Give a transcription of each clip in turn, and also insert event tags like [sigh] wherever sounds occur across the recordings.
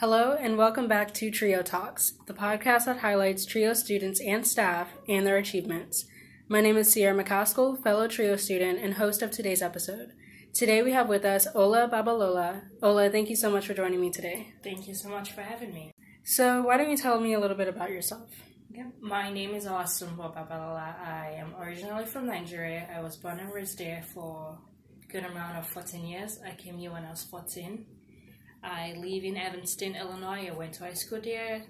Hello, and welcome back to Trio Talks, the podcast that highlights Trio students and staff and their achievements. My name is Sierra McCaskill, fellow Trio student and host of today's episode. Today we have with us Ola Babalola. Ola, thank you so much for joining me today. Thank you so much for having me. So, why don't you tell me a little bit about yourself? My name is Olasumbo Babalola. I am originally from Nigeria. I was born and raised there for a good amount of 14 years. I came here when I was 14. I live in Evanston, Illinois. I went to high school there.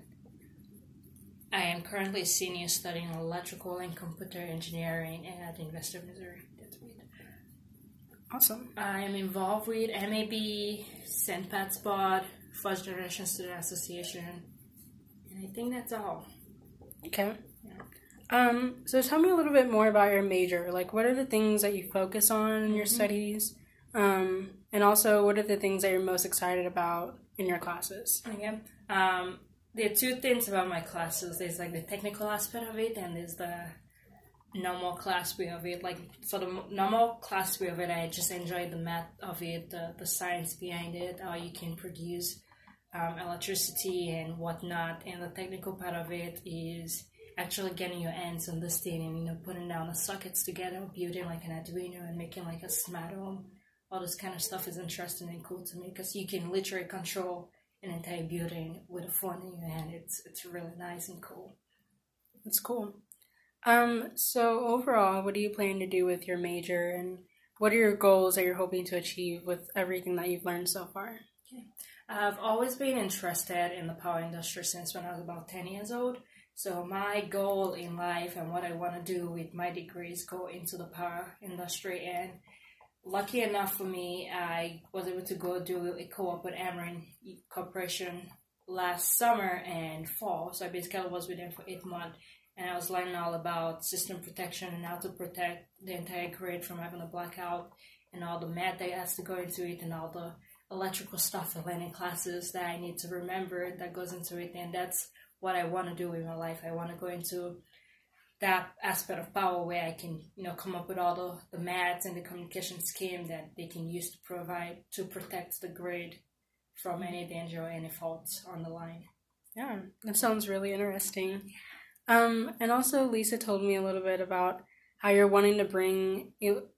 I am currently a senior studying electrical and computer engineering at the University of Missouri. That's weird. Awesome. I am involved with MAB, St. Pat's Board, First Generation Student Association, and I think that's all. Okay. Yeah. Um, so tell me a little bit more about your major. Like, what are the things that you focus on in mm-hmm. your studies? Um, and also, what are the things that you're most excited about in your classes? Okay. Um, there are two things about my classes. There's like the technical aspect of it, and there's the normal class way of it. Like for the normal class way of it, I just enjoy the math of it, the, the science behind it, how you can produce um, electricity and whatnot. And the technical part of it is actually getting your hands on this thing and you know putting down the sockets together, building like an Arduino and making like a smart home all this kind of stuff is interesting and cool to me because you can literally control an entire building with a phone in your hand. It's it's really nice and cool. That's cool. Um, so overall, what do you plan to do with your major, and what are your goals that you're hoping to achieve with everything that you've learned so far? Okay. I've always been interested in the power industry since when I was about ten years old. So my goal in life and what I want to do with my degree is go into the power industry and lucky enough for me, I was able to go do a co-op with Ameren Corporation last summer and fall. So I basically was with them for eight months, and I was learning all about system protection and how to protect the entire grid from having a blackout, and all the math that has to go into it, and all the electrical stuff learned in classes that I need to remember that goes into it, and that's what I want to do in my life. I want to go into that aspect of power where I can, you know, come up with all the, the maths and the communication scheme that they can use to provide to protect the grid from any danger or any faults on the line. Yeah, that sounds really interesting. Um, and also, Lisa told me a little bit about how you're wanting to bring el-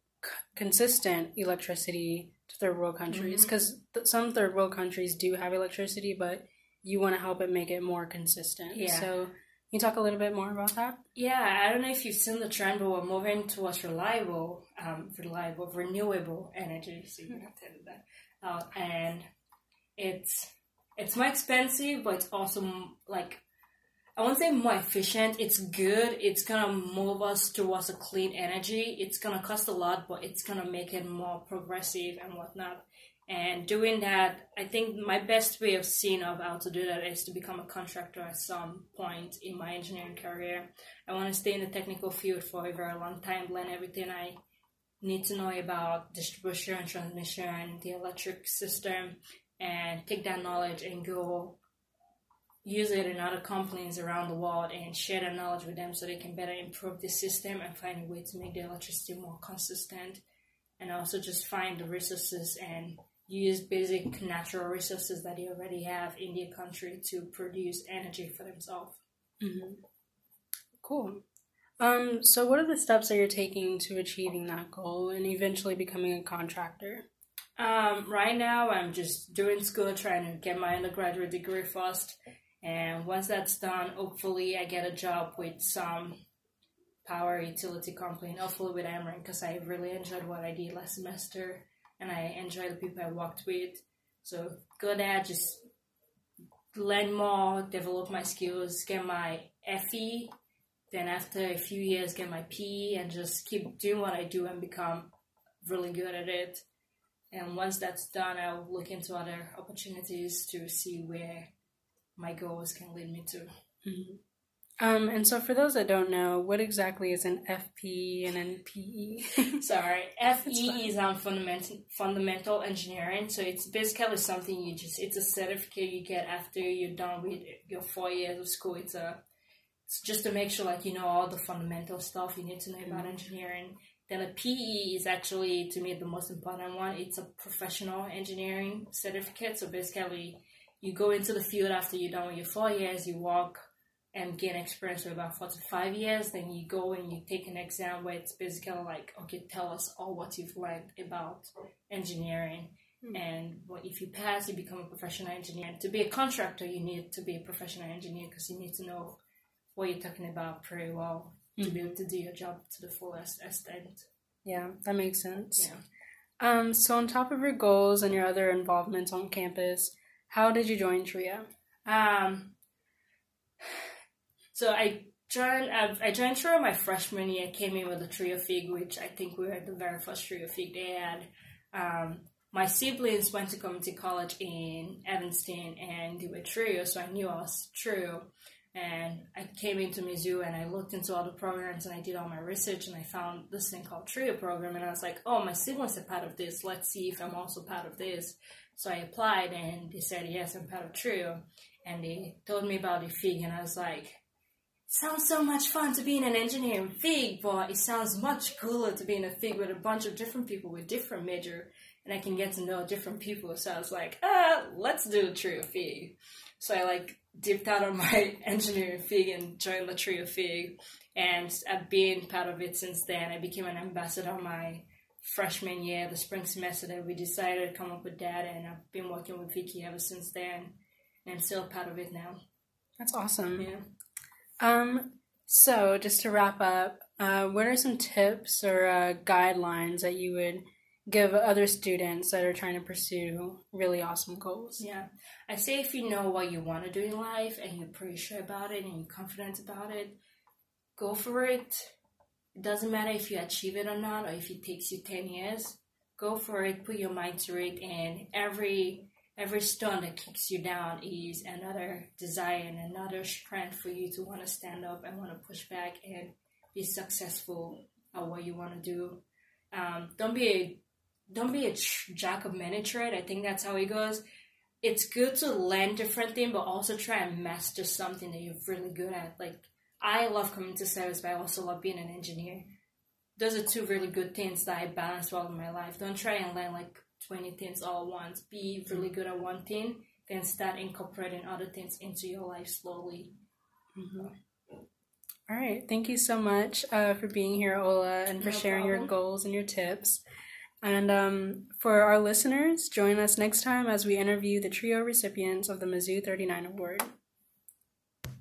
consistent electricity to third world countries because mm-hmm. th- some third world countries do have electricity, but you want to help it make it more consistent. Yeah. So you talk a little bit more about that? Yeah, I don't know if you've seen the trend, but we're moving towards reliable, um, reliable, renewable energy. So you have to that. Uh, and it's it's more expensive, but it's also like I won't say more efficient. It's good. It's gonna move us towards a clean energy. It's gonna cost a lot, but it's gonna make it more progressive and whatnot. And doing that, I think my best way of seeing of how to do that is to become a contractor at some point in my engineering career. I want to stay in the technical field for a very long time, learn everything I need to know about distribution, and transmission, the electric system, and take that knowledge and go use it in other companies around the world and share that knowledge with them so they can better improve the system and find a way to make the electricity more consistent and also just find the resources and use basic natural resources that they already have in their country to produce energy for themselves. Mm-hmm. Cool. Um, so, what are the steps that you're taking to achieving that goal and eventually becoming a contractor? Um, right now, I'm just doing school, trying to get my undergraduate degree first. And once that's done, hopefully, I get a job with some power utility company, hopefully with Ameren, because I really enjoyed what I did last semester and I enjoy the people I worked with. So go there, just learn more, develop my skills, get my FE, then after a few years get my PE and just keep doing what I do and become really good at it. And once that's done, I'll look into other opportunities to see where my goals can lead me to. Mm-hmm. Um, and so for those that don't know, what exactly is an FE and an PE? [laughs] Sorry, [laughs] FE is um, fundamental fundamental engineering. So it's basically something you just it's a certificate you get after you're done with your four years of school. It's a it's just to make sure like you know all the fundamental stuff you need to know about mm-hmm. engineering. Then a PE is actually to me the most important one. It's a professional engineering certificate. So basically you go into the field after you're done with your four years, you walk and gain experience for about four to five years. Then you go and you take an exam where it's basically like, okay, tell us all what you've learned about engineering. Mm. And what if you pass, you become a professional engineer. And to be a contractor, you need to be a professional engineer because you need to know what you're talking about pretty well mm. to be able to do your job to the fullest extent. Yeah, that makes sense. Yeah. Um, so on top of your goals and your other involvements on campus, how did you join Trio? Um, so I joined. Uh, I joined Trio my freshman year. Came in with a Trio Fig, which I think we were the very first Trio Fig they had. Um, my siblings went to community college in Evanston, and they were Trio, so I knew I was true. And I came into Mizzou and I looked into all the programs and I did all my research and I found this thing called Trio program and I was like, oh, my siblings are part of this. Let's see if I'm also part of this. So I applied and they said, yes, I'm part of Trio. And they told me about the FIG and I was like, sounds so much fun to be in an engineering FIG, but it sounds much cooler to be in a FIG with a bunch of different people with different major and I can get to know different people. So I was like, ah, let's do a trio FIG. So I like dipped out of [laughs] my engineering FIG and joined the trio FIG. And I've been part of it since then. I became an ambassador my freshman year, the spring semester that we decided to come up with that. And I've been working with Vicky ever since then. And I'm still part of it now. That's awesome. Yeah. Um, so just to wrap up, uh, what are some tips or uh, guidelines that you would give other students that are trying to pursue really awesome goals? Yeah. I say if you know what you want to do in life and you're pretty sure about it and you're confident about it, go for it. It doesn't matter if you achieve it or not or if it takes you 10 years. Go for it, put your mind to it, and every every stone that kicks you down is another desire and another strength for you to want to stand up and want to push back and be successful at what you want to do. Um, don't be a don't be a jack of many trade. I think that's how it goes. It's good to learn different things, but also try and master something that you're really good at. Like I love community service, but I also love being an engineer. Those are two really good things that I balance well in my life. Don't try and learn like 20 things all at once. Be really good at one thing, then start incorporating other things into your life slowly. Mm-hmm. All right. Thank you so much uh, for being here, Ola, and for no sharing problem. your goals and your tips. And um, for our listeners, join us next time as we interview the trio recipients of the Mizzou 39 Award.